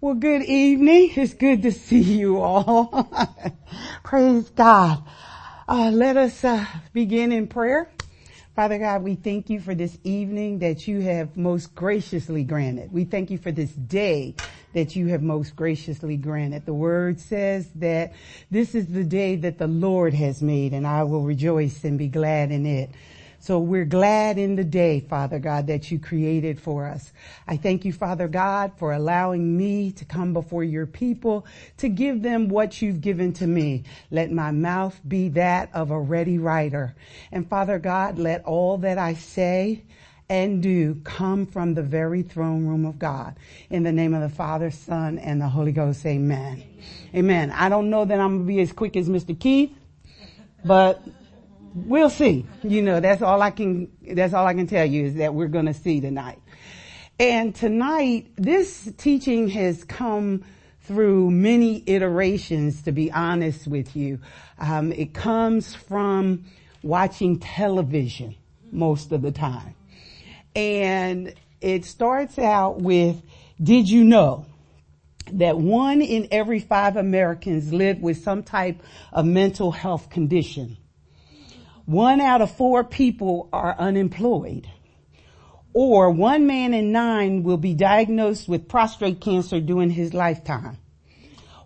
Well, good evening. It's good to see you all. Praise God. Uh, let us uh, begin in prayer. Father God, we thank you for this evening that you have most graciously granted. We thank you for this day that you have most graciously granted. The word says that this is the day that the Lord has made and I will rejoice and be glad in it. So we're glad in the day, Father God, that you created for us. I thank you, Father God, for allowing me to come before your people to give them what you've given to me. Let my mouth be that of a ready writer. And Father God, let all that I say and do come from the very throne room of God. In the name of the Father, Son, and the Holy Ghost, amen. Amen. I don't know that I'm going to be as quick as Mr. Keith, but we'll see. You know, that's all I can, that's all I can tell you is that we're going to see tonight. And tonight, this teaching has come through many iterations, to be honest with you. Um, it comes from watching television most of the time. And it starts out with, did you know that one in every five Americans live with some type of mental health condition? One out of four people are unemployed. Or one man in nine will be diagnosed with prostate cancer during his lifetime.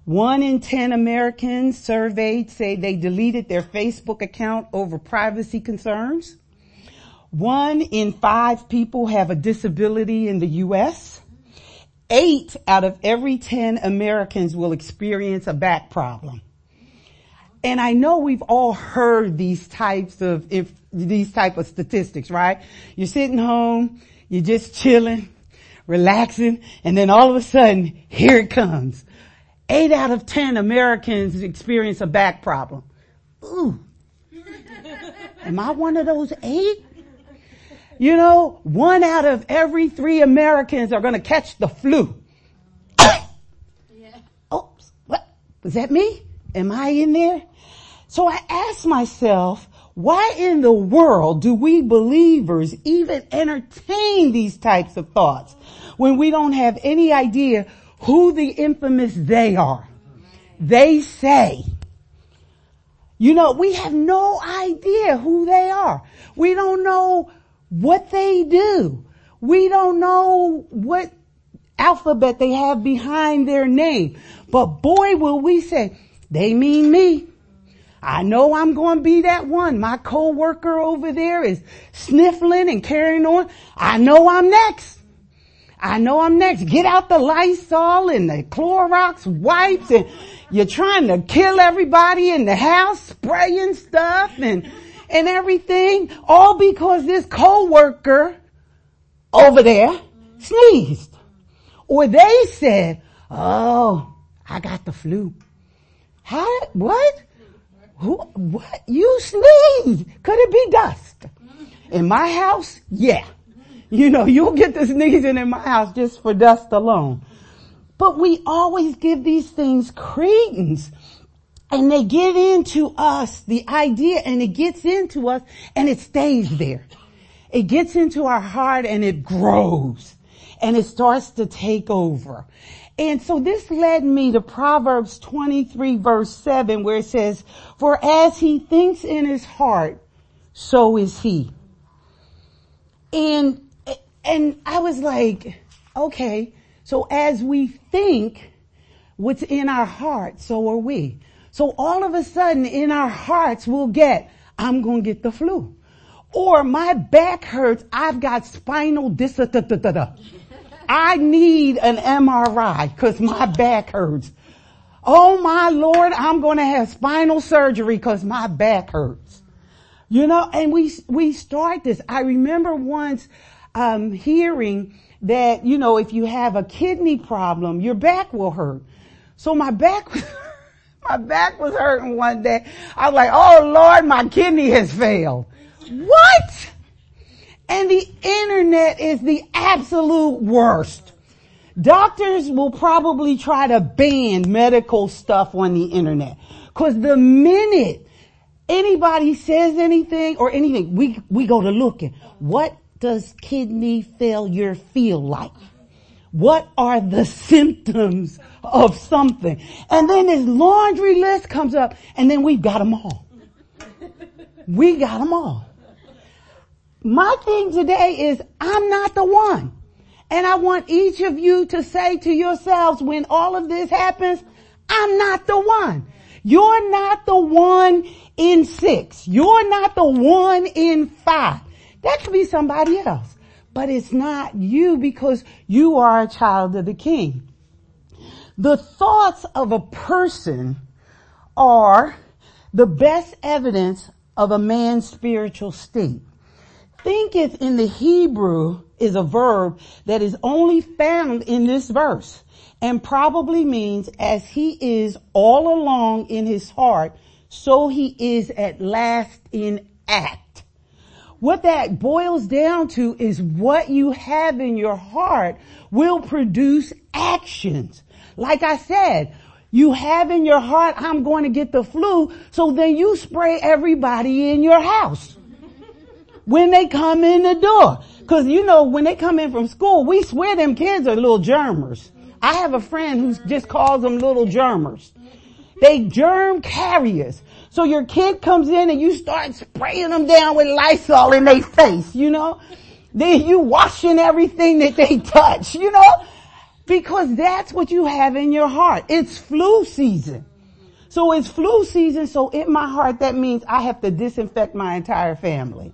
One in ten Americans surveyed say they deleted their Facebook account over privacy concerns. One in five people have a disability in the U.S. Eight out of every ten Americans will experience a back problem. And I know we've all heard these types of, if, these type of statistics, right? You're sitting home, you're just chilling, relaxing, and then all of a sudden, here it comes. Eight out of ten Americans experience a back problem. Ooh. Am I one of those eight? You know, one out of every three Americans are going to catch the flu. yeah. Oops. What? Was that me? Am I in there? So I asked myself, why in the world do we believers even entertain these types of thoughts when we don't have any idea who the infamous they are? They say. You know, we have no idea who they are. We don't know what they do. We don't know what alphabet they have behind their name. But boy, will we say, they mean me. I know I'm going to be that one. My coworker over there is sniffling and carrying on. I know I'm next. I know I'm next. Get out the Lysol and the Clorox wipes and you're trying to kill everybody in the house, spraying stuff and, and everything, all because this coworker over there sneezed. Or they said, oh, I got the flu. How, what? Who, what? You sneeze. Could it be dust? In my house? Yeah. You know, you'll get the sneezing in my house just for dust alone. But we always give these things credence and they get into us, the idea, and it gets into us and it stays there. It gets into our heart and it grows and it starts to take over. And so this led me to Proverbs 23 verse 7 where it says, for as he thinks in his heart, so is he. And, and I was like, okay, so as we think what's in our heart, so are we. So all of a sudden in our hearts we'll get, I'm going to get the flu. Or my back hurts, I've got spinal dis I need an MRI because my back hurts. Oh my Lord, I'm going to have spinal surgery because my back hurts. You know, and we, we start this. I remember once, um, hearing that, you know, if you have a kidney problem, your back will hurt. So my back, my back was hurting one day. I was like, oh Lord, my kidney has failed. What? And the internet is the absolute worst. Doctors will probably try to ban medical stuff on the internet. Cause the minute anybody says anything or anything, we, we go to looking. What does kidney failure feel like? What are the symptoms of something? And then this laundry list comes up and then we've got them all. We got them all. My thing today is I'm not the one. And I want each of you to say to yourselves when all of this happens, I'm not the one. You're not the one in six. You're not the one in five. That could be somebody else, but it's not you because you are a child of the king. The thoughts of a person are the best evidence of a man's spiritual state. Thinketh in the Hebrew is a verb that is only found in this verse and probably means as he is all along in his heart, so he is at last in act. What that boils down to is what you have in your heart will produce actions. Like I said, you have in your heart, I'm going to get the flu, so then you spray everybody in your house when they come in the door. Cause you know, when they come in from school, we swear them kids are little germers. I have a friend who just calls them little germers. They germ carriers. So your kid comes in and you start spraying them down with Lysol in their face, you know? Then you washing everything that they touch, you know? Because that's what you have in your heart. It's flu season. So it's flu season, so in my heart that means I have to disinfect my entire family.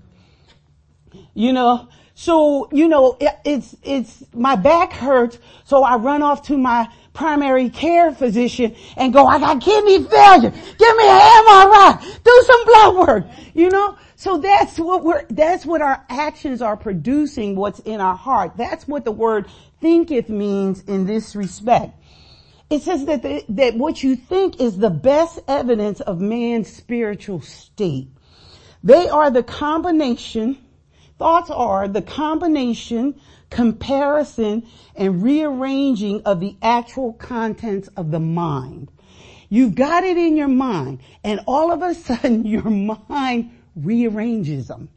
You know, so, you know, it, it's, it's, my back hurts, so I run off to my primary care physician and go, I got kidney failure. Give me an MRI. Do some blood work. You know? So that's what we're, that's what our actions are producing, what's in our heart. That's what the word thinketh means in this respect. It says that, the, that what you think is the best evidence of man's spiritual state. They are the combination, thoughts are the combination, comparison, and rearranging of the actual contents of the mind. You've got it in your mind and all of a sudden your mind rearranges them.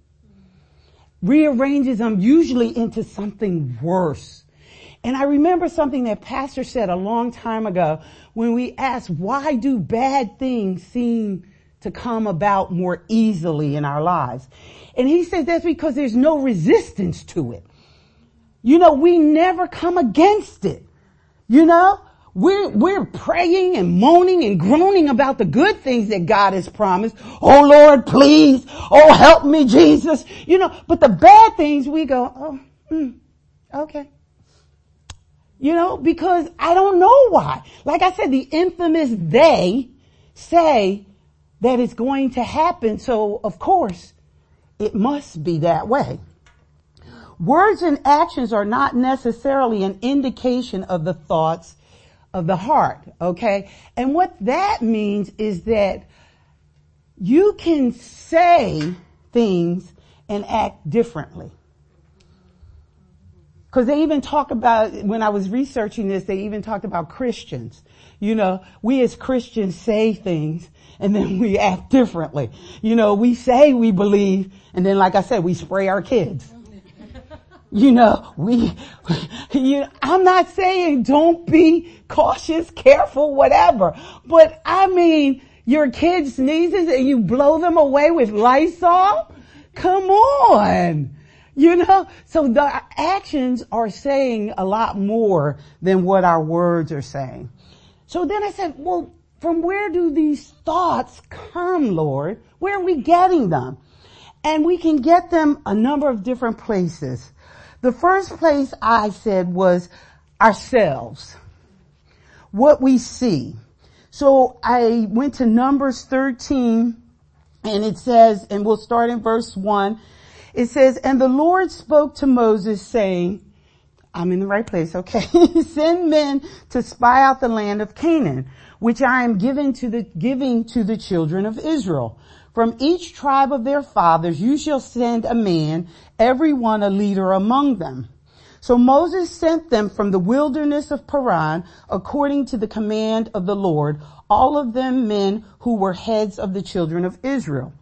Rearranges them usually into something worse. And I remember something that pastor said a long time ago when we asked, why do bad things seem to come about more easily in our lives? And he says that's because there's no resistance to it. You know, we never come against it. You know, we're, we're praying and moaning and groaning about the good things that God has promised. Oh Lord, please. Oh, help me, Jesus. You know, but the bad things we go, oh, mm, okay. You know, because I don't know why. Like I said, the infamous they say that it's going to happen. So of course it must be that way. Words and actions are not necessarily an indication of the thoughts of the heart, okay? And what that means is that you can say things and act differently. Cause they even talk about, when I was researching this, they even talked about Christians. You know, we as Christians say things and then we act differently. You know, we say we believe and then like I said, we spray our kids. You know, we, you, I'm not saying don't be cautious, careful, whatever, but I mean, your kid sneezes and you blow them away with Lysol? Come on. You know, so the actions are saying a lot more than what our words are saying. So then I said, well, from where do these thoughts come, Lord? Where are we getting them? And we can get them a number of different places. The first place I said was ourselves. What we see. So I went to Numbers 13 and it says, and we'll start in verse 1. It says, and the Lord spoke to Moses saying, I'm in the right place, okay? Send men to spy out the land of Canaan, which I am giving to the, giving to the children of Israel. From each tribe of their fathers you shall send a man, every one a leader among them. So Moses sent them from the wilderness of Paran according to the command of the Lord, all of them men who were heads of the children of Israel.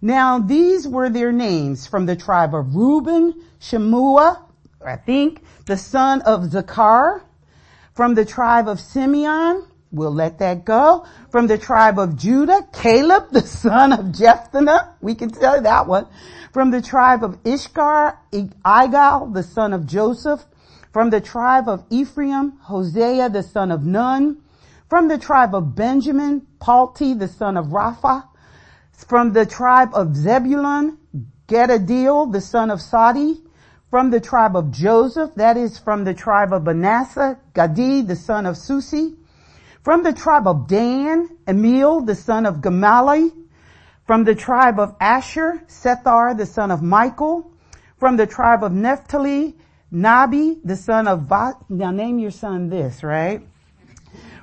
Now these were their names from the tribe of Reuben, Shammua, I think, the son of Zaccur. From the tribe of Simeon, we'll let that go. From the tribe of Judah, Caleb, the son of Jephthah. We can tell that one. From the tribe of Ishkar, Igal, the son of Joseph. From the tribe of Ephraim, Hoshea, the son of Nun. From the tribe of Benjamin, Palti, the son of Rapha. From the tribe of Zebulun, Gedadiel, the son of Sadi. From the tribe of Joseph, that is from the tribe of Manasseh, Gadi, the son of Susi. From the tribe of Dan, Emil, the son of Gemalli. From the tribe of Asher, Sethur, the son of Michael. From the tribe of Naphtali, Nahbi, the son of Va- now name your son this, right?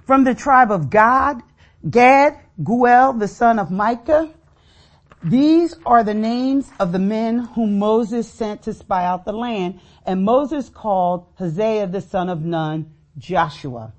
From the tribe of God, Gad, Guel, the son of Micah. These are the names of the men whom Moses sent to spy out the land, and Moses called Hoshea the son of Nun, Joshua.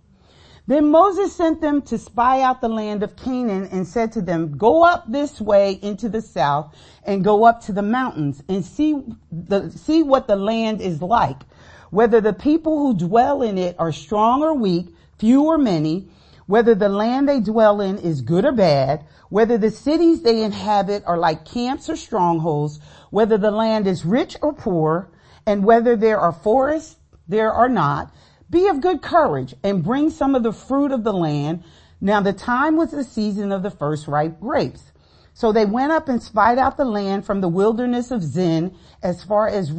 Then Moses sent them to spy out the land of Canaan and said to them, go up this way into the south and go up to the mountains and see the, see what the land is like, whether the people who dwell in it are strong or weak, few or many, whether the land they dwell in is good or bad, whether the cities they inhabit are like camps or strongholds, whether the land is rich or poor, and whether there are forests there or not, be of good courage and bring some of the fruit of the land. Now the time was the season of the first ripe grapes. So they went up and spied out the land from the wilderness of Zin as far as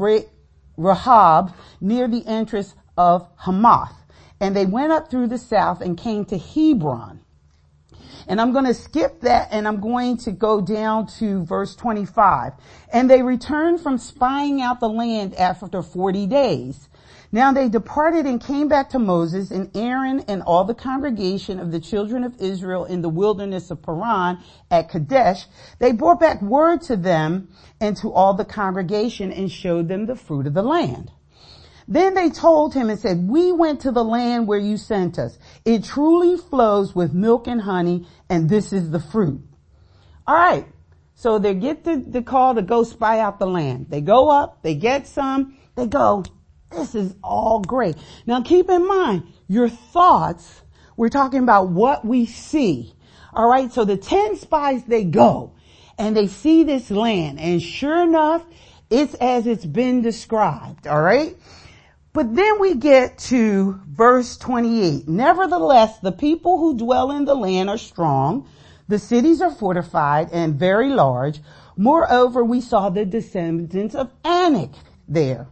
Rehob near the entrance of Hamath. And they went up through the south and came to Hebron. And I'm going to skip that and I'm going to go down to verse 25. And they returned from spying out the land after 40 days. Now they departed and came back to Moses and Aaron and all the congregation of the children of Israel in the wilderness of Paran at Kadesh. They brought back word to them and to all the congregation and showed them the fruit of the land. Then they told him and said, we went to the land where you sent us. It truly flows with milk and honey and this is the fruit. All right. So they get the, the call to go spy out the land. They go up, they get some, they go, this is all great. Now keep in mind, your thoughts, we're talking about what we see. All right. So the 10 spies, they go and they see this land and sure enough, it's as it's been described. All right. But then we get to verse 28. Nevertheless, the people who dwell in the land are strong. The cities are fortified and very large. Moreover, we saw the descendants of Anak there.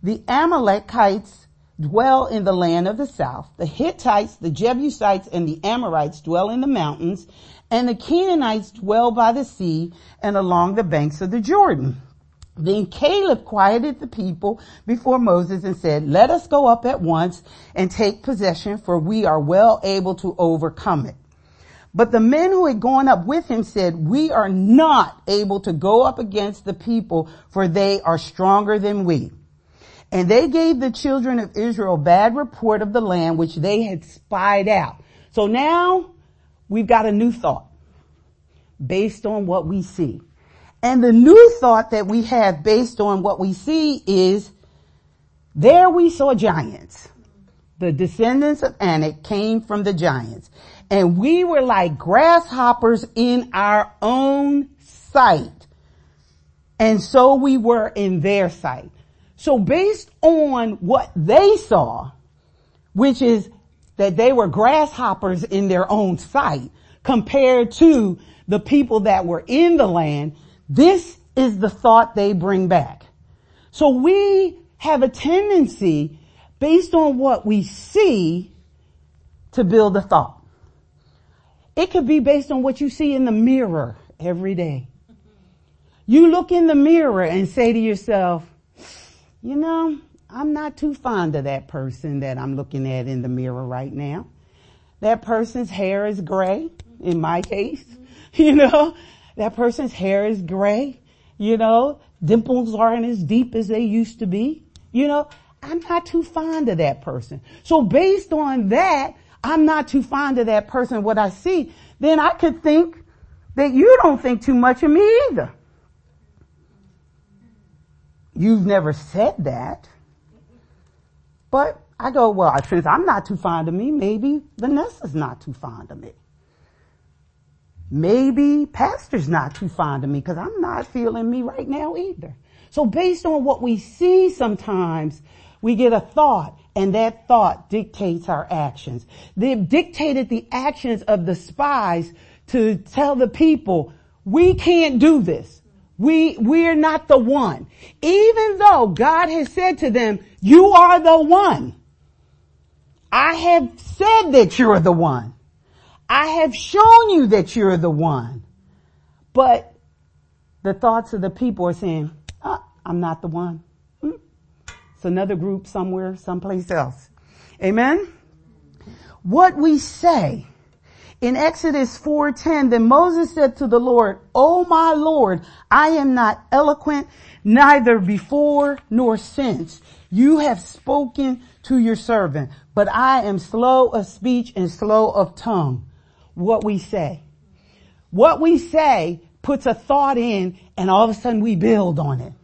The Amalekites dwell in the land of the south. The Hittites, the Jebusites, and the Amorites dwell in the mountains. And the Canaanites dwell by the sea and along the banks of the Jordan. Then Caleb quieted the people before Moses and said, let us go up at once and take possession for we are well able to overcome it. But the men who had gone up with him said, we are not able to go up against the people for they are stronger than we. And they gave the children of Israel bad report of the land which they had spied out. So now we've got a new thought based on what we see. And the new thought that we have based on what we see is there we saw giants. The descendants of Anak came from the giants and we were like grasshoppers in our own sight. And so we were in their sight. So based on what they saw, which is that they were grasshoppers in their own sight compared to the people that were in the land, this is the thought they bring back. So we have a tendency based on what we see to build a thought. It could be based on what you see in the mirror every day. You look in the mirror and say to yourself, you know, I'm not too fond of that person that I'm looking at in the mirror right now. That person's hair is gray, in my case. You know, that person's hair is gray. You know, dimples aren't as deep as they used to be. You know, I'm not too fond of that person. So based on that, I'm not too fond of that person, what I see, then I could think that you don't think too much of me either. You've never said that. But I go, well, since I'm not too fond of me, maybe Vanessa's not too fond of me. Maybe pastor's not too fond of me because I'm not feeling me right now either. So based on what we see sometimes, we get a thought and that thought dictates our actions. They've dictated the actions of the spies to tell the people, we can't do this. We, we're not the one. Even though God has said to them, you are the one. I have said that you're the one. I have shown you that you're the one. But the thoughts of the people are saying, oh, I'm not the one. Hmm. It's another group somewhere, someplace else. Amen? What we say in Exodus 4:10, then Moses said to the Lord, "Oh my Lord, I am not eloquent, neither before nor since. You have spoken to your servant, but I am slow of speech and slow of tongue." What we say. What we say puts a thought in and all of a sudden we build on it.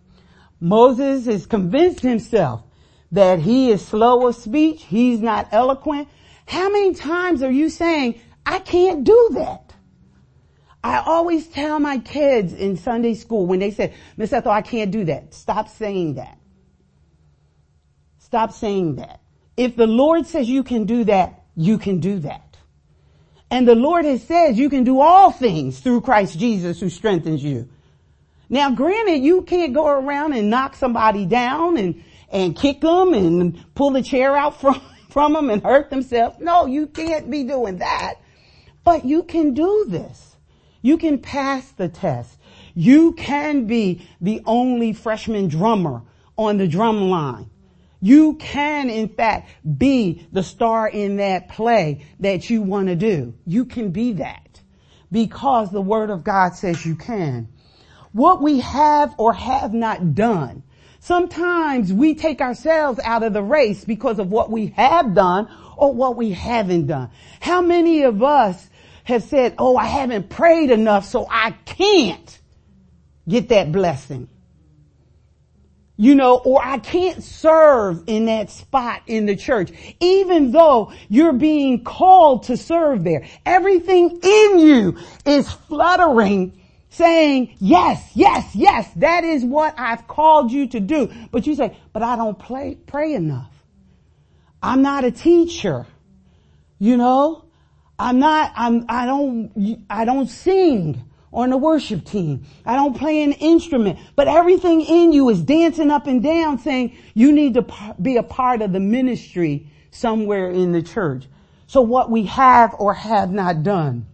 Moses has convinced himself that he is slow of speech. He's not eloquent. How many times are you saying, I can't do that? I always tell my kids in Sunday school when they say, Miss Ethel, I can't do that. Stop saying that. Stop saying that. If the Lord says you can do that, you can do that. And the Lord has said you can do all things through Christ Jesus who strengthens you. Now granted, you can't go around and knock somebody down and, and kick them and pull the chair out from, from them and hurt themselves. No, you can't be doing that. But you can do this. You can pass the test. You can be the only freshman drummer on the drum line. You can in fact be the star in that play that you want to do. You can be that because the word of God says you can. What we have or have not done. Sometimes we take ourselves out of the race because of what we have done or what we haven't done. How many of us have said, oh, I haven't prayed enough so I can't get that blessing. You know, or I can't serve in that spot in the church, even though you're being called to serve there. Everything in you is fluttering saying, yes, yes, yes, that is what I've called you to do. But you say, but I don't play, pray enough. I'm not a teacher. You know, I'm not, I'm, I don't, I don't sing on the worship team. I don't play an instrument, but everything in you is dancing up and down saying you need to be a part of the ministry somewhere in the church. So what we have or have not done.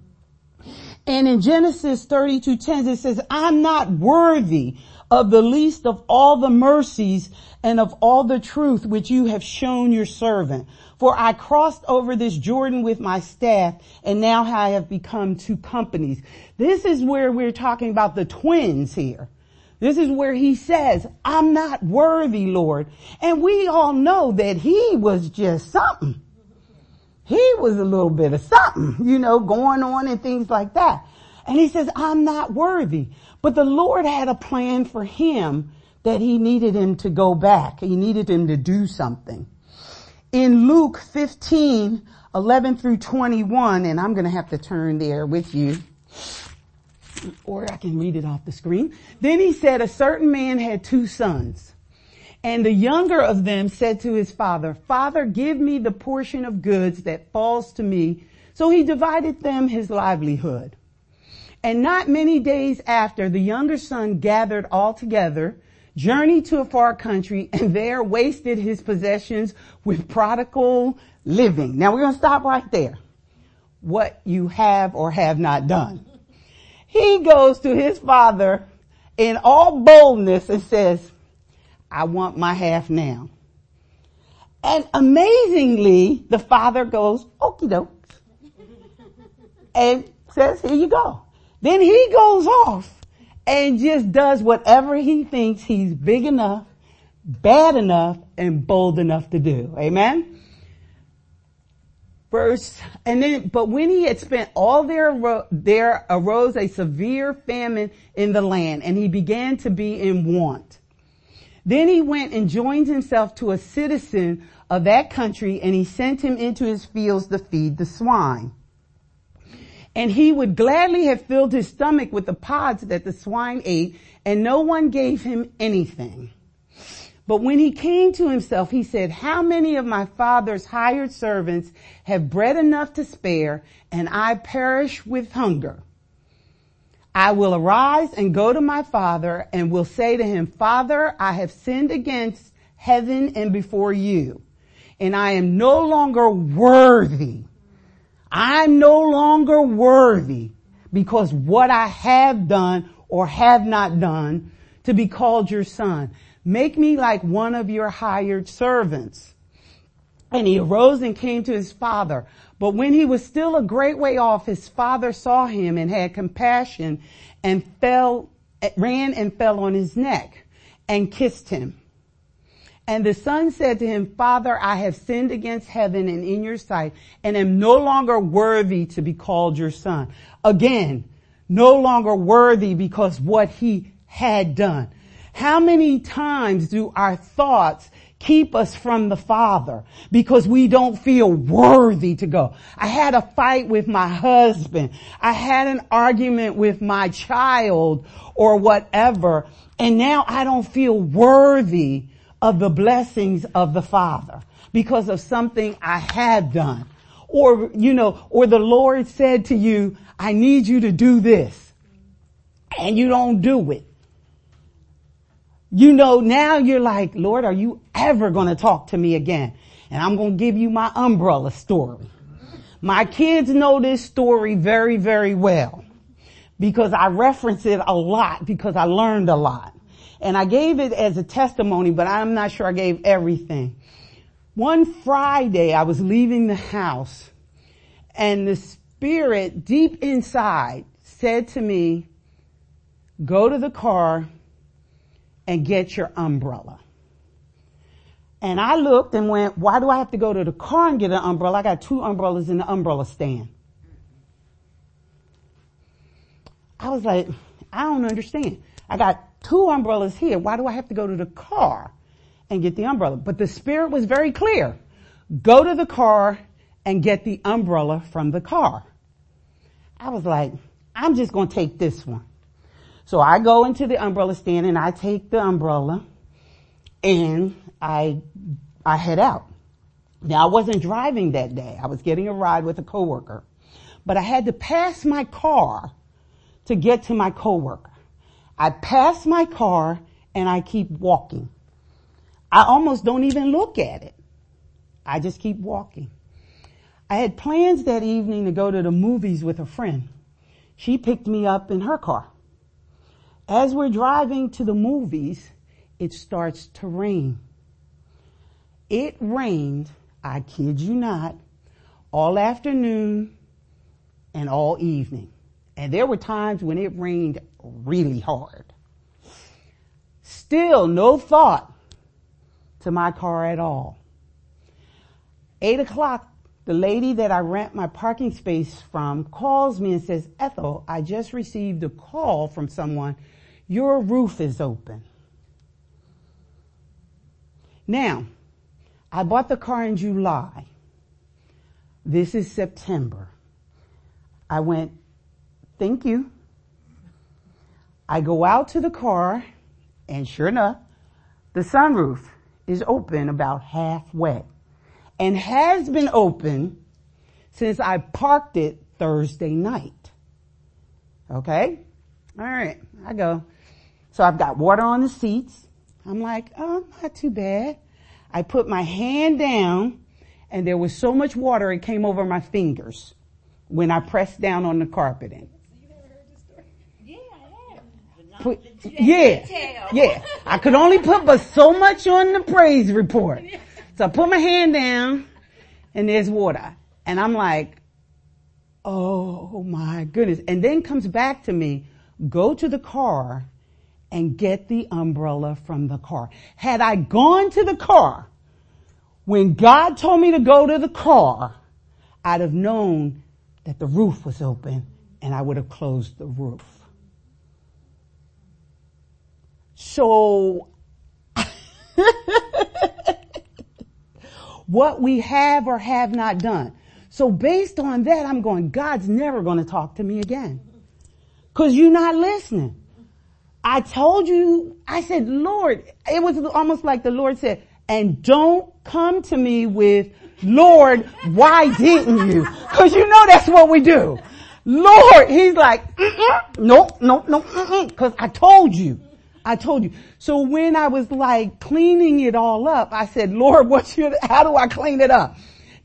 And in Genesis 32:10 it says, I'm not worthy of the least of all the mercies and of all the truth which you have shown your servant. For I crossed over this Jordan with my staff and now I have become two companies. This is where we're talking about the twins here. This is where he says, I'm not worthy, Lord. And we all know that he was just something. He was a little bit of something, you know, going on and things like that. And he says, I'm not worthy. But the Lord had a plan for him that he needed him to go back. He needed him to do something in Luke 15, 11 through 21, and I'm going to have to turn there with you, or I can read it off the screen. Then he said, a certain man had two sons. And the younger of them said to his father, Father, give me the portion of goods that falls to me. So he divided them his livelihood. And not many days after, the younger son gathered all together journeyed to a far country and there wasted his possessions with prodigal living. Now we're going to stop right there. What you have or have not done. He goes to his father in all boldness and says, I want my half now. And amazingly, the father goes, okie doke, and says, here you go. Then he goes off and just does whatever he thinks he's big enough, bad enough, and bold enough to do. Amen? Verse, and then, but when he had spent all there, there arose a severe famine in the land, and he began to be in want. Then he went and joined himself to a citizen of that country and he sent him into his fields to feed the swine. And he would gladly have filled his stomach with the pods that the swine ate and no one gave him anything. But when he came to himself, he said, how many of my father's hired servants have bread enough to spare and I perish with hunger? I will arise and go to my father and will say to him, Father, I have sinned against heaven and before you, and I am no longer worthy. I'm no longer worthy because what I have done or have not done to be called your son. Make me like one of your hired servants. And he arose and came to his father. But when he was still a great way off, his father saw him and had compassion and fell, ran and fell on his neck and kissed him. And the son said to him, Father, I have sinned against heaven and in your sight and am no longer worthy to be called your son. Again, no longer worthy because what he had done. How many times do our thoughts keep us from the Father because we don't feel worthy to go. I had a fight with my husband. I had an argument with my child or whatever. And now I don't feel worthy of the blessings of the Father because of something I had done. Or, you know, or the Lord said to you, I need you to do this. And you don't do it you know, now you're like, Lord, are you ever going to talk to me again? And I'm going to give you my umbrella story. My kids know this story very, very well because I reference it a lot because I learned a lot. And I gave it as a testimony, but I'm not sure I gave everything. One Friday I was leaving the house and the spirit deep inside said to me, go to the car and get your umbrella. And I looked and went, why do I have to go to the car and get an umbrella? I got two umbrellas in the umbrella stand. I was like, I don't understand. I got two umbrellas here. Why do I have to go to the car and get the umbrella? But the spirit was very clear. Go to the car and get the umbrella from the car. I was like, I'm just going to take this one. So I go into the umbrella stand and I take the umbrella and I, I head out. Now I wasn't driving that day. I was getting a ride with a coworker, but I had to pass my car to get to my coworker. I pass my car and I keep walking. I almost don't even look at it. I just keep walking. I had plans that evening to go to the movies with a friend. She picked me up in her car. As we're driving to the movies, it starts to rain. It rained, I kid you not, all afternoon and all evening. And there were times when it rained really hard. Still no thought to my car at all. Eight o'clock, the lady that I rent my parking space from calls me and says, Ethel, I just received a call from someone your roof is open. Now, I bought the car in July. This is September. I went, thank you. I go out to the car and sure enough, the sunroof is open about halfway and has been open since I parked it Thursday night. Okay? All right. I go, so I've got water on the seats. I'm like, oh, not too bad. I put my hand down and there was so much water it came over my fingers when I pressed down on the carpeting. Put, yeah, yeah. I could only put but so much on the praise report. So I put my hand down and there's water. And I'm like, oh my goodness. And then comes back to me, go to the car and get the umbrella from the car. Had I gone to the car when God told me to go to the car, I'd have known that the roof was open and I would have closed the roof. So what we have or have not done. So based on that, I'm going, God's never going to talk to me again. Cause you're not listening. I told you, I said, Lord, it was almost like the Lord said, and don't come to me with, Lord, why didn't you? Cause you know that's what we do. Lord, he's like, nope, nope, nope, cause I told you. I told you. So when I was like cleaning it all up, I said, Lord, what should, how do I clean it up?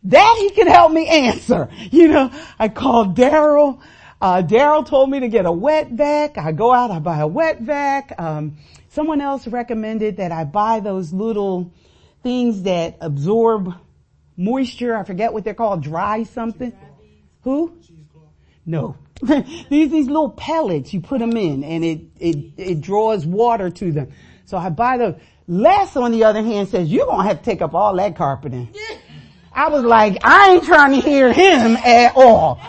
That he can help me answer. You know, I called Daryl. Uh, Daryl told me to get a wet vac. I go out, I buy a wet vac. Um, someone else recommended that I buy those little things that absorb moisture. I forget what they're called. Dry something. Who? No. these, these little pellets, you put them in and it, it, it draws water to them. So I buy the, Les on the other hand says, you're gonna have to take up all that carpeting. I was like, I ain't trying to hear him at all.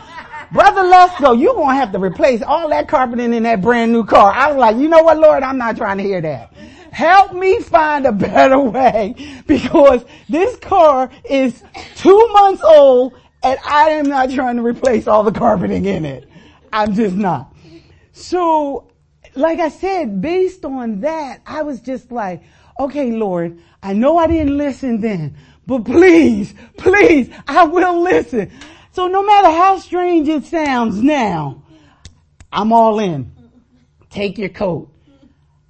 Brother Lesko, you're gonna have to replace all that carpeting in that brand new car. I was like, you know what, Lord, I'm not trying to hear that. Help me find a better way because this car is two months old and I am not trying to replace all the carpeting in it. I'm just not. So, like I said, based on that, I was just like, okay, Lord, I know I didn't listen then, but please, please, I will listen. So no matter how strange it sounds now, I'm all in. Take your coat.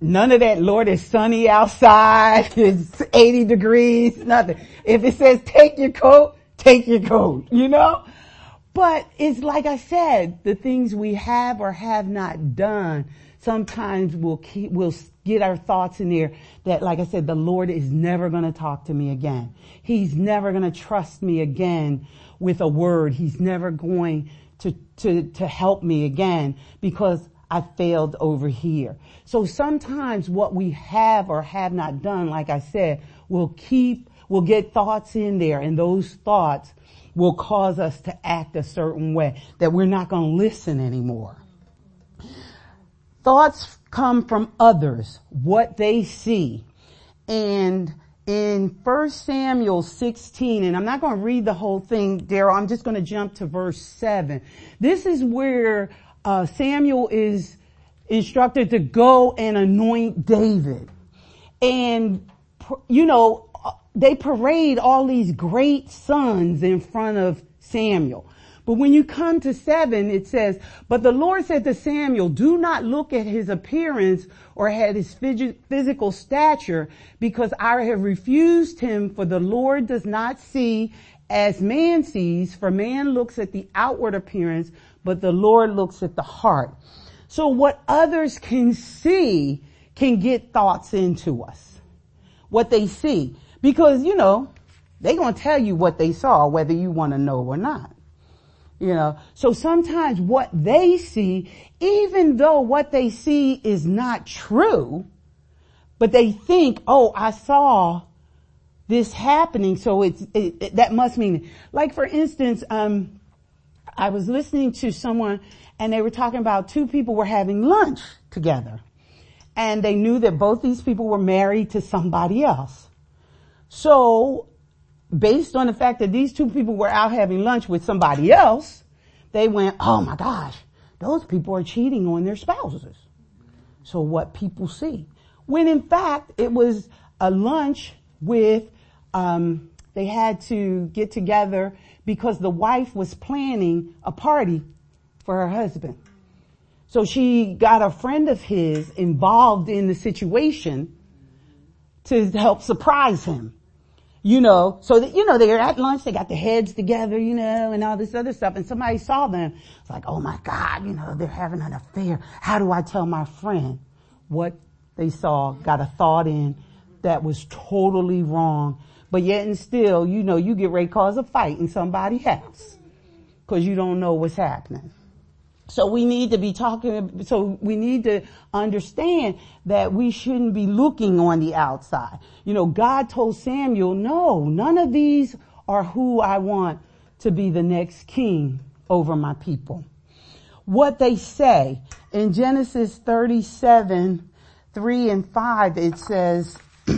None of that, Lord, it's sunny outside, it's 80 degrees, nothing. If it says take your coat, take your coat, you know? But it's like I said, the things we have or have not done, sometimes we'll keep, we'll get our thoughts in there that, like I said, the Lord is never going to talk to me again. He's never going to trust me again with a word. He's never going to, to, to help me again because I failed over here. So sometimes what we have or have not done, like I said, will keep We'll get thoughts in there and those thoughts will cause us to act a certain way that we're not going to listen anymore. Thoughts come from others, what they see. And in 1 Samuel 16, and I'm not going to read the whole thing, Daryl, I'm just going to jump to verse 7. This is where uh, Samuel is instructed to go and anoint David. And, you know, they parade all these great sons in front of Samuel. But when you come to seven, it says, but the Lord said to Samuel, do not look at his appearance or at his physical stature because I have refused him for the Lord does not see as man sees for man looks at the outward appearance, but the Lord looks at the heart. So what others can see can get thoughts into us. What they see. Because, you know, they're going to tell you what they saw, whether you want to know or not. You know, so sometimes what they see, even though what they see is not true, but they think, oh, I saw this happening, so it's, it, it, that must mean, like for instance, um, I was listening to someone and they were talking about two people were having lunch together and they knew that both these people were married to somebody else. So based on the fact that these two people were out having lunch with somebody else, they went, oh my gosh, those people are cheating on their spouses. So what people see. When in fact it was a lunch with, um, they had to get together because the wife was planning a party for her husband. So she got a friend of his involved in the situation to help surprise him you know, so that, you know, they're at lunch, they got their heads together, you know, and all this other stuff, and somebody saw them. It's like, oh my God, you know, they're having an affair. How do I tell my friend what they saw, got a thought in that was totally wrong, but yet and still, you know, you get ready to cause a fight in somebody's house, cause you don't know what's happening. So we need to be talking, so we need to understand that we shouldn't be looking on the outside. You know, God told Samuel, no, none of these are who I want to be the next king over my people. What they say in Genesis 37, 3 and 5, it says,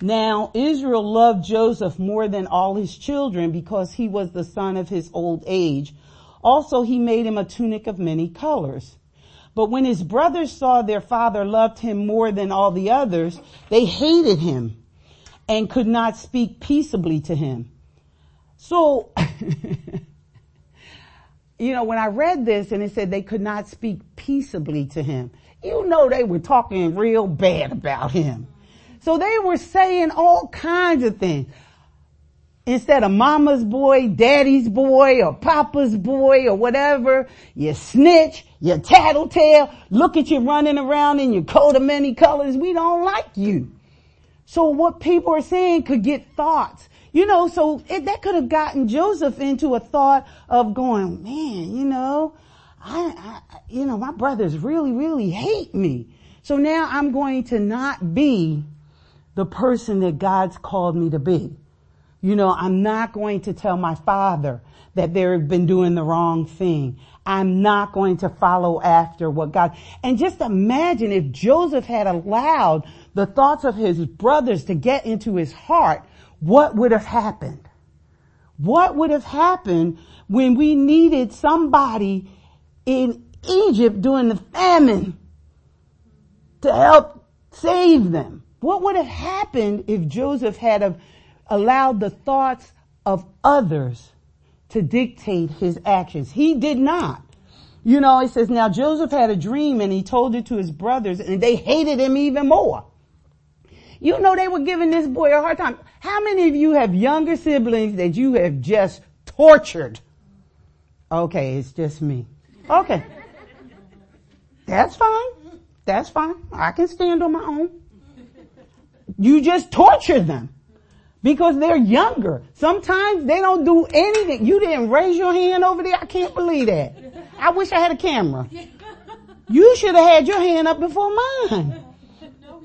Now Israel loved Joseph more than all his children because he was the son of his old age. Also he made him a tunic of many colors. But when his brothers saw their father loved him more than all the others, they hated him and could not speak peaceably to him. So, you know, when I read this and it said they could not speak peaceably to him, you know they were talking real bad about him. So they were saying all kinds of things. Instead of mama's boy, daddy's boy, or papa's boy, or whatever, you snitch, you tattletale, look at you running around in your coat of many colors, we don't like you. So what people are saying could get thoughts. You know, so it, that could have gotten Joseph into a thought of going, man, you know, I, I, you know, my brothers really, really hate me. So now I'm going to not be the person that God's called me to be. You know, I'm not going to tell my father that they've been doing the wrong thing. I'm not going to follow after what God, and just imagine if Joseph had allowed the thoughts of his brothers to get into his heart what would have happened? What would have happened when we needed somebody in Egypt during the famine to help save them? What would have happened if Joseph had allowed the thoughts of others to dictate his actions? He did not. You know, it says, now Joseph had a dream and he told it to his brothers and they hated him even more. You know they were giving this boy a hard time. How many of you have younger siblings that you have just tortured? Okay, it's just me. Okay. That's fine. That's fine. I can stand on my own. You just torture them because they're younger. Sometimes they don't do anything. You didn't raise your hand over there. I can't believe that. I wish I had a camera. You should have had your hand up before mine.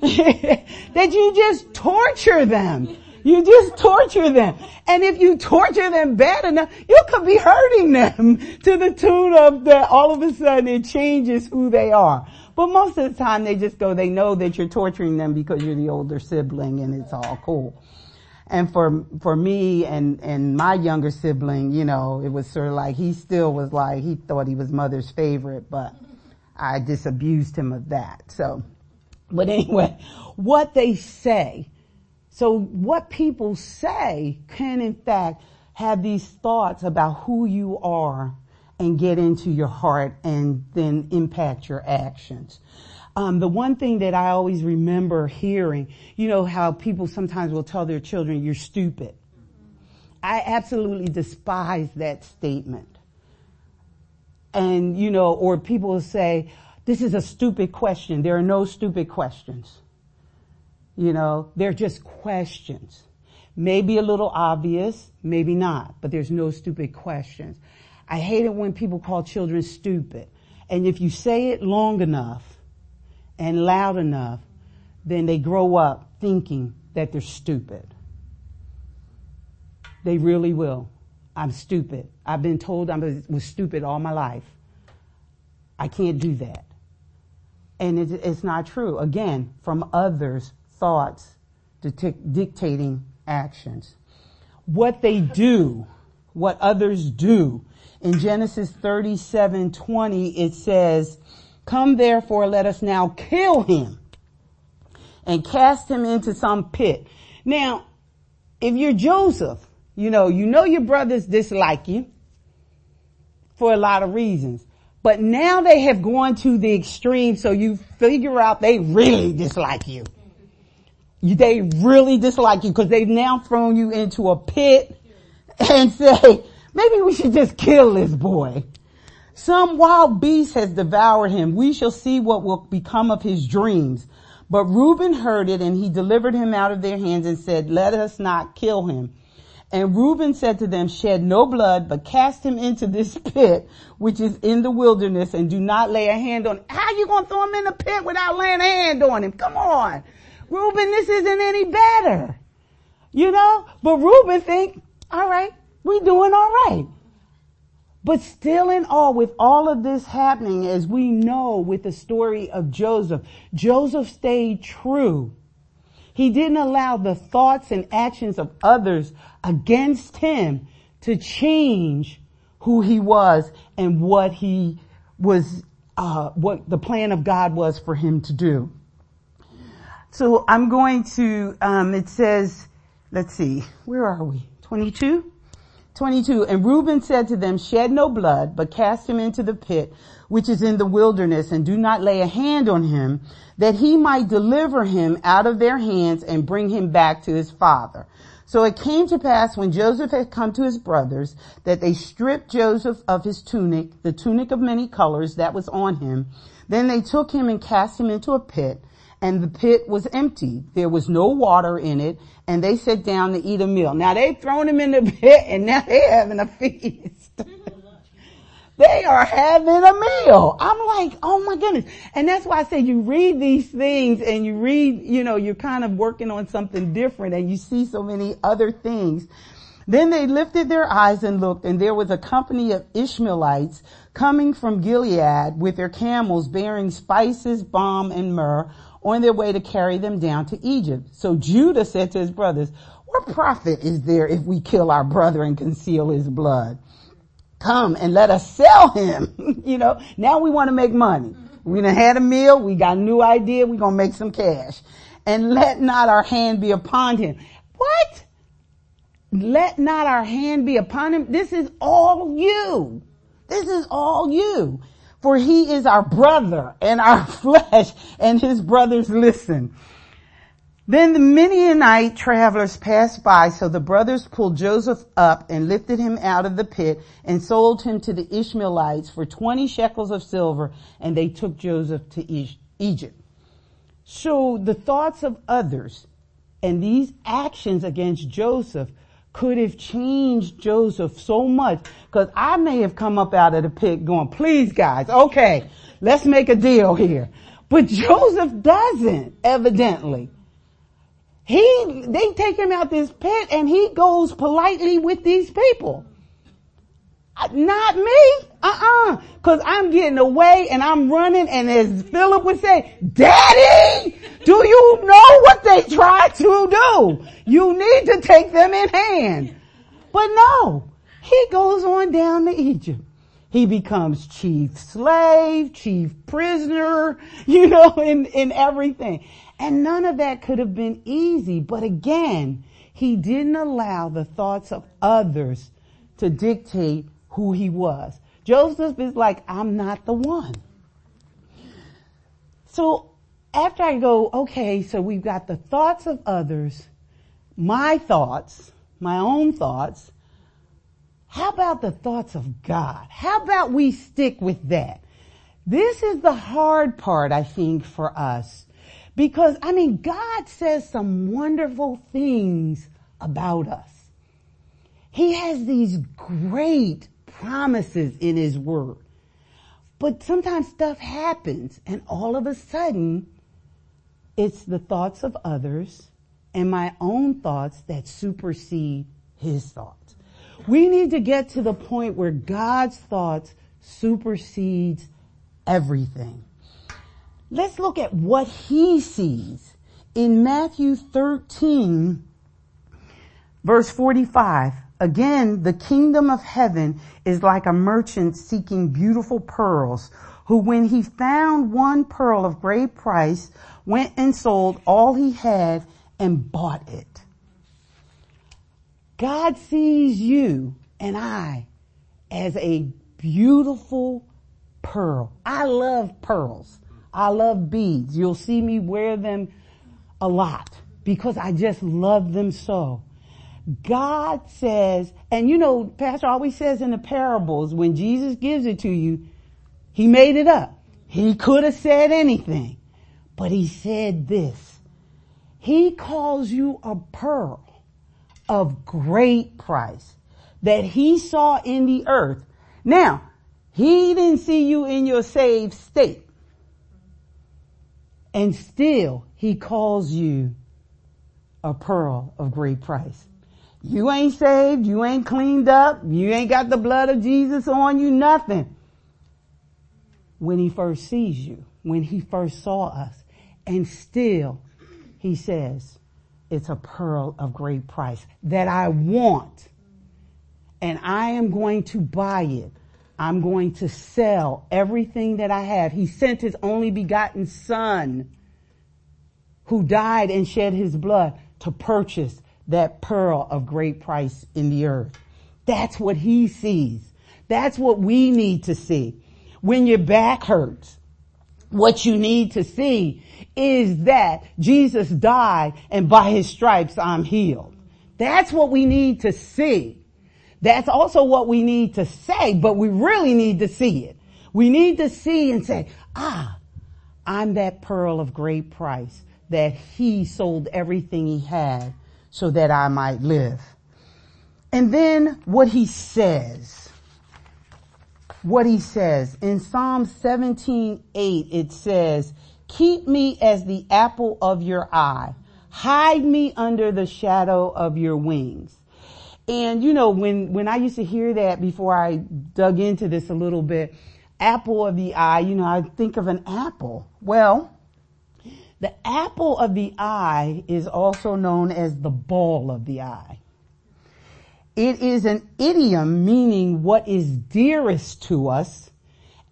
that you just torture them. You just torture them. And if you torture them bad enough, you could be hurting them to the tune of that all of a sudden it changes who they are. But most of the time they just go, they know that you're torturing them because you're the older sibling and it's all cool. And for, for me and, and my younger sibling, you know, it was sort of like he still was like, he thought he was mother's favorite, but I disabused him of that. So, but anyway, what they say. So what people say can in fact have these thoughts about who you are and get into your heart and then impact your actions. Um, the one thing that I always remember hearing, you know how people sometimes will tell their children, you're stupid. I absolutely despise that statement. And, you know, or people will say, this is a stupid question. There are no stupid questions. You know, they're just questions. Maybe a little obvious, maybe not, but there's no stupid questions. I hate it when people call children stupid. And if you say it long enough and loud enough, then they grow up thinking that they're stupid. They really will. I'm stupid. I've been told I was stupid all my life. I can't do that and it's not true. Again, from others' thoughts dictating actions. What they do, what others do. In Genesis 37, 20, it says, come therefore, let us now kill him and cast him into some pit. Now, if you're Joseph, you know, you know your brothers dislike you for a lot of reasons. But now they have gone to the extreme so you figure out they really dislike you. They really dislike you because they've now thrown you into a pit and say, maybe we should just kill this boy. Some wild beast has devoured him. We shall see what will become of his dreams. But Reuben heard it and he delivered him out of their hands and said, let us not kill him. And Reuben said to them, shed no blood, but cast him into this pit, which is in the wilderness and do not lay a hand on, him. how you gonna throw him in the pit without laying a hand on him? Come on. Reuben, this isn't any better. You know? But Reuben think, alright, we doing alright. But still in all, with all of this happening, as we know with the story of Joseph, Joseph stayed true He didn't allow the thoughts and actions of others against him to change who he was and what he was, uh, what the plan of God was for him to do. So I'm going to, um, it says, let's see, where are we? 22? 22. And Reuben said to them, shed no blood, but cast him into the pit, which is in the wilderness, and do not lay a hand on him, that he might deliver him out of their hands and bring him back to his father. So it came to pass when Joseph had come to his brothers that they stripped Joseph of his tunic, the tunic of many colors that was on him. Then they took him and cast him into a pit and the pit was empty. There was no water in it and they sat down to eat a meal. Now they've thrown him in the pit and now they're having a feast. they are having a meal. I'm like, oh my goodness. And that's why I say you read these things and you read, you know, you're kind of working on something different and you see so many other things. Then they lifted their eyes and looked and there was a company of Ishmaelites coming from Gilead with their camels bearing spices, balm, and myrrh on their way to carry them down to Egypt. So Judah said to his brothers, what profit is there if we kill our brother and conceal his blood? Come and let us sell him. you know, now we want to make money. We done had a meal. We got a new idea. We're going to make some cash and let not our hand be upon him. What? Let not our hand be upon him. This is all you. This is all you for he is our brother and our flesh and his brothers listen. Then the Midianite travelers passed by, so the brothers pulled Joseph up and lifted him out of the pit and sold him to the Ishmaelites for 20 shekels of silver and they took Joseph to Egypt. So the thoughts of others and these actions against Joseph could have changed Joseph so much because I may have come up out of the pit going, please guys, okay, let's make a deal here. But Joseph doesn't, evidently. He, they take him out this pit and he goes politely with these people. Not me. Uh-uh. Cause I'm getting away and I'm running and as Philip would say, Daddy, do you know what they tried to do? You need to take them in hand. But no, he goes on down to Egypt. He becomes chief slave, chief prisoner, you know, in, in everything. And none of that could have been easy. But again, he didn't allow the thoughts of others to dictate who he was. Joseph is like, I'm not the one. So after I go, okay, so we've got the thoughts of others, my thoughts, my own thoughts. How about the thoughts of God? How about we stick with that? This is the hard part, I think, for us. Because, I mean, God says some wonderful things about us. He has these great promises in his word. But sometimes stuff happens and all of a sudden it's the thoughts of others and my own thoughts that supersede his thoughts. We need to get to the point where God's thoughts supersedes everything. Let's look at what he sees in Matthew 13 verse 45. Again, the kingdom of heaven is like a merchant seeking beautiful pearls who when he found one pearl of great price went and sold all he had and bought it. God sees you and I as a beautiful pearl. I love pearls. I love beads. You'll see me wear them a lot because I just love them so. God says, and you know, Pastor always says in the parables, when Jesus gives it to you, he made it up. He could have said anything, but he said this. He calls you a pearl of great price that he saw in the earth. Now, he didn't see you in your saved state. And still, he calls you a pearl of great price. You ain't saved. You ain't cleaned up. You ain't got the blood of Jesus on you. Nothing. When he first sees you, when he first saw us, and still he says, it's a pearl of great price that I want. And I am going to buy it. I'm going to sell everything that I have. He sent his only begotten son who died and shed his blood to purchase that pearl of great price in the earth. That's what he sees. That's what we need to see. When your back hurts, what you need to see is that Jesus died and by his stripes I'm healed. That's what we need to see. That's also what we need to say, but we really need to see it. We need to see and say, ah, I'm that pearl of great price that he sold everything he had so that I might live. And then what he says, what he says in Psalm 17, 8, it says, keep me as the apple of your eye. Hide me under the shadow of your wings. And you know, when, when I used to hear that before I dug into this a little bit, apple of the eye, you know, I think of an apple. Well, the apple of the eye is also known as the ball of the eye. It is an idiom meaning what is dearest to us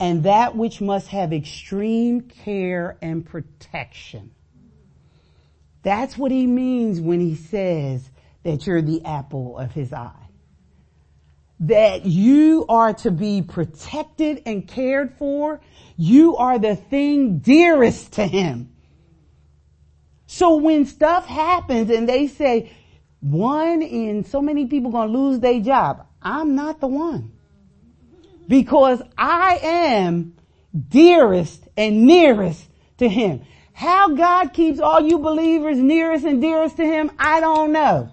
and that which must have extreme care and protection. That's what he means when he says that you're the apple of his eye. That you are to be protected and cared for. You are the thing dearest to him. So when stuff happens and they say, one in so many people gonna lose their job, I'm not the one. Because I am dearest and nearest to him. How God keeps all you believers nearest and dearest to him, I don't know.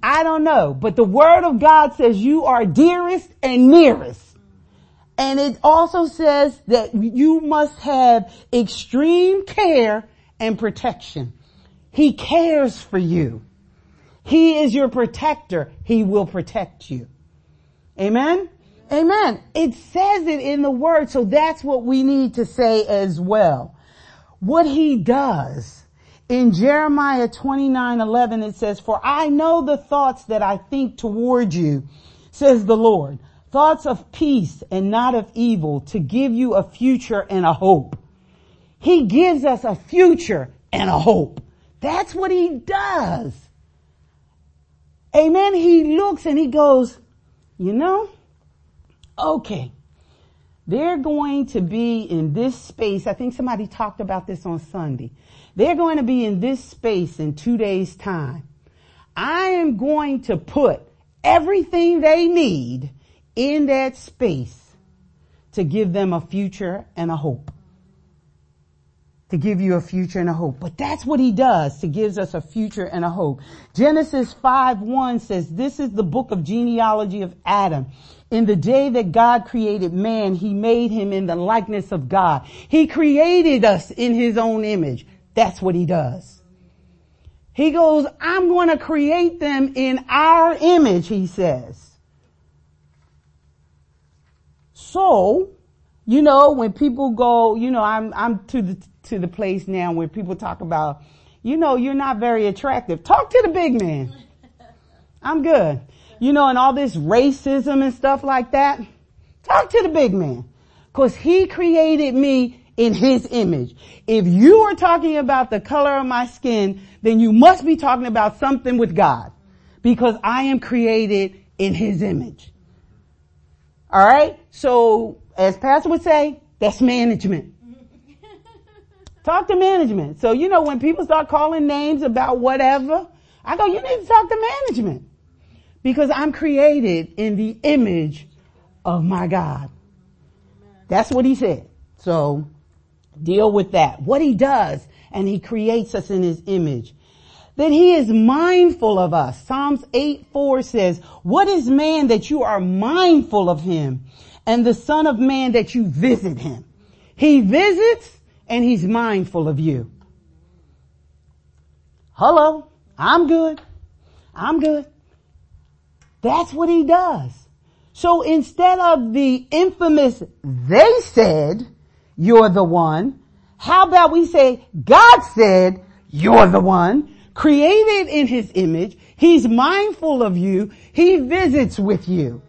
I don't know. But the word of God says you are dearest and nearest. And it also says that you must have extreme care and protection. He cares for you. He is your protector. He will protect you. Amen? Amen. It says it in the word, so that's what we need to say as well. What he does in Jeremiah 29, 11, it says, for I know the thoughts that I think toward you, says the Lord, thoughts of peace and not of evil to give you a future and a hope. He gives us a future and a hope. That's what he does. Amen. He looks and he goes, you know, okay, they're going to be in this space. I think somebody talked about this on Sunday. They're going to be in this space in two days time. I am going to put everything they need in that space to give them a future and a hope to give you a future and a hope. But that's what he does to gives us a future and a hope. Genesis 5 1 says, this is the book of genealogy of Adam. In the day that God created man, he made him in the likeness of God. He created us in his own image. That's what he does. He goes, I'm going to create them in our image, he says. So, you know, when people go, you know, I'm, I'm to the, to the place now where people talk about, you know, you're not very attractive. Talk to the big man. I'm good. You know, and all this racism and stuff like that. Talk to the big man. Cause he created me in his image. If you are talking about the color of my skin, then you must be talking about something with God. Because I am created in his image. Alright? So, as pastor would say, that's management. Talk to management. So, you know, when people start calling names about whatever, I go, you need to talk to management. Because I'm created in the image of my God. That's what he said. So, deal with that. What he does, and he creates us in his image. That he is mindful of us. Psalms 8, 4 says, what is man that you are mindful of him? And the son of man that you visit him. He visits and he's mindful of you. Hello, I'm good. I'm good. That's what he does. So instead of the infamous, they said, you're the one, how about we say, God said, you're the one, created in his image. He's mindful of you. He visits with you.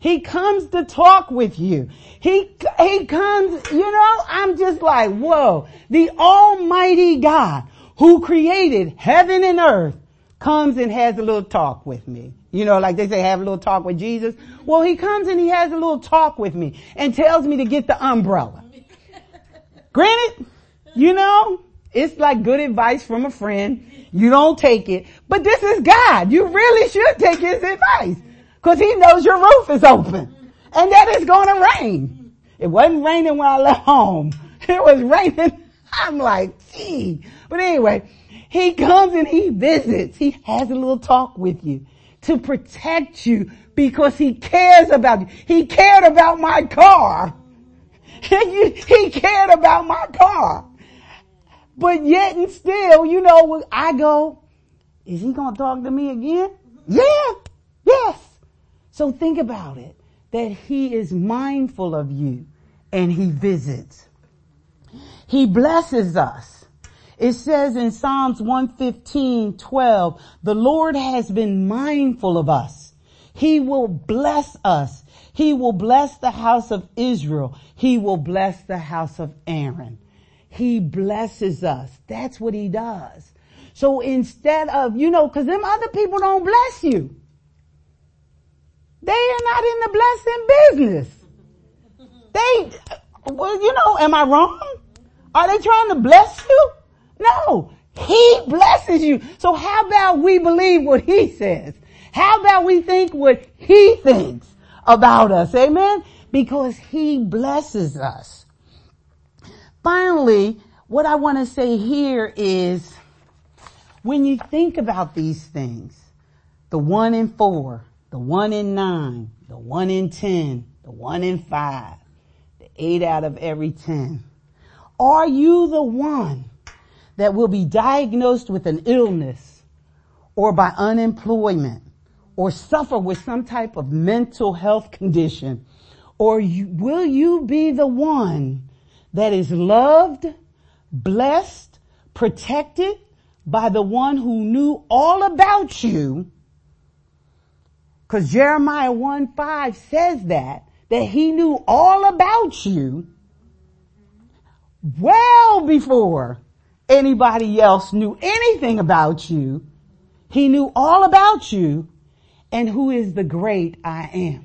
He comes to talk with you. He, he comes, you know, I'm just like, whoa, the almighty God who created heaven and earth comes and has a little talk with me. You know, like they say, have a little talk with Jesus. Well, he comes and he has a little talk with me and tells me to get the umbrella. Granted, you know, it's like good advice from a friend. You don't take it, but this is God. You really should take his advice because he knows your roof is open and that it's going to rain. It wasn't raining when I left home. It was raining. I'm like, gee. But anyway, he comes and he visits. He has a little talk with you to protect you because he cares about you. He cared about my car. he cared about my car. But yet and still, you know, I go, is he going to talk to me again? Yeah. So think about it, that he is mindful of you and he visits. He blesses us. It says in Psalms 115, 12, the Lord has been mindful of us. He will bless us. He will bless the house of Israel. He will bless the house of Aaron. He blesses us. That's what he does. So instead of, you know, cause them other people don't bless you. They are not in the blessing business. They, well, you know, am I wrong? Are they trying to bless you? No. He blesses you. So how about we believe what he says? How about we think what he thinks about us? Amen? Because he blesses us. Finally, what I want to say here is when you think about these things, the one in four, the one in nine, the one in ten, the one in five, the eight out of every ten, are you the one that will be diagnosed with an illness or by unemployment or suffer with some type of mental health condition? Or you, will you be the one that is loved, blessed, protected by the one who knew all about you? Cause Jeremiah 1 5 says that, that he knew all about you well before anybody else knew anything about you. He knew all about you and who is the great I am.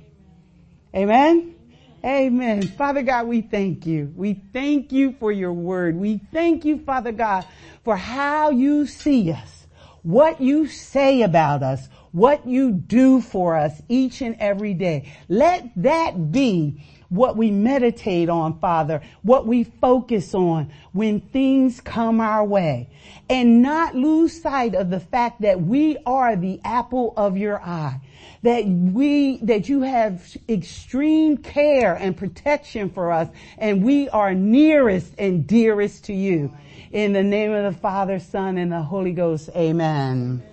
Amen. Amen. Father God, we thank you. We thank you for your word. We thank you, Father God, for how you see us, what you say about us, what you do for us each and every day. Let that be what we meditate on, Father, what we focus on when things come our way and not lose sight of the fact that we are the apple of your eye. That we, that you have extreme care and protection for us and we are nearest and dearest to you. In the name of the Father, Son, and the Holy Ghost, amen.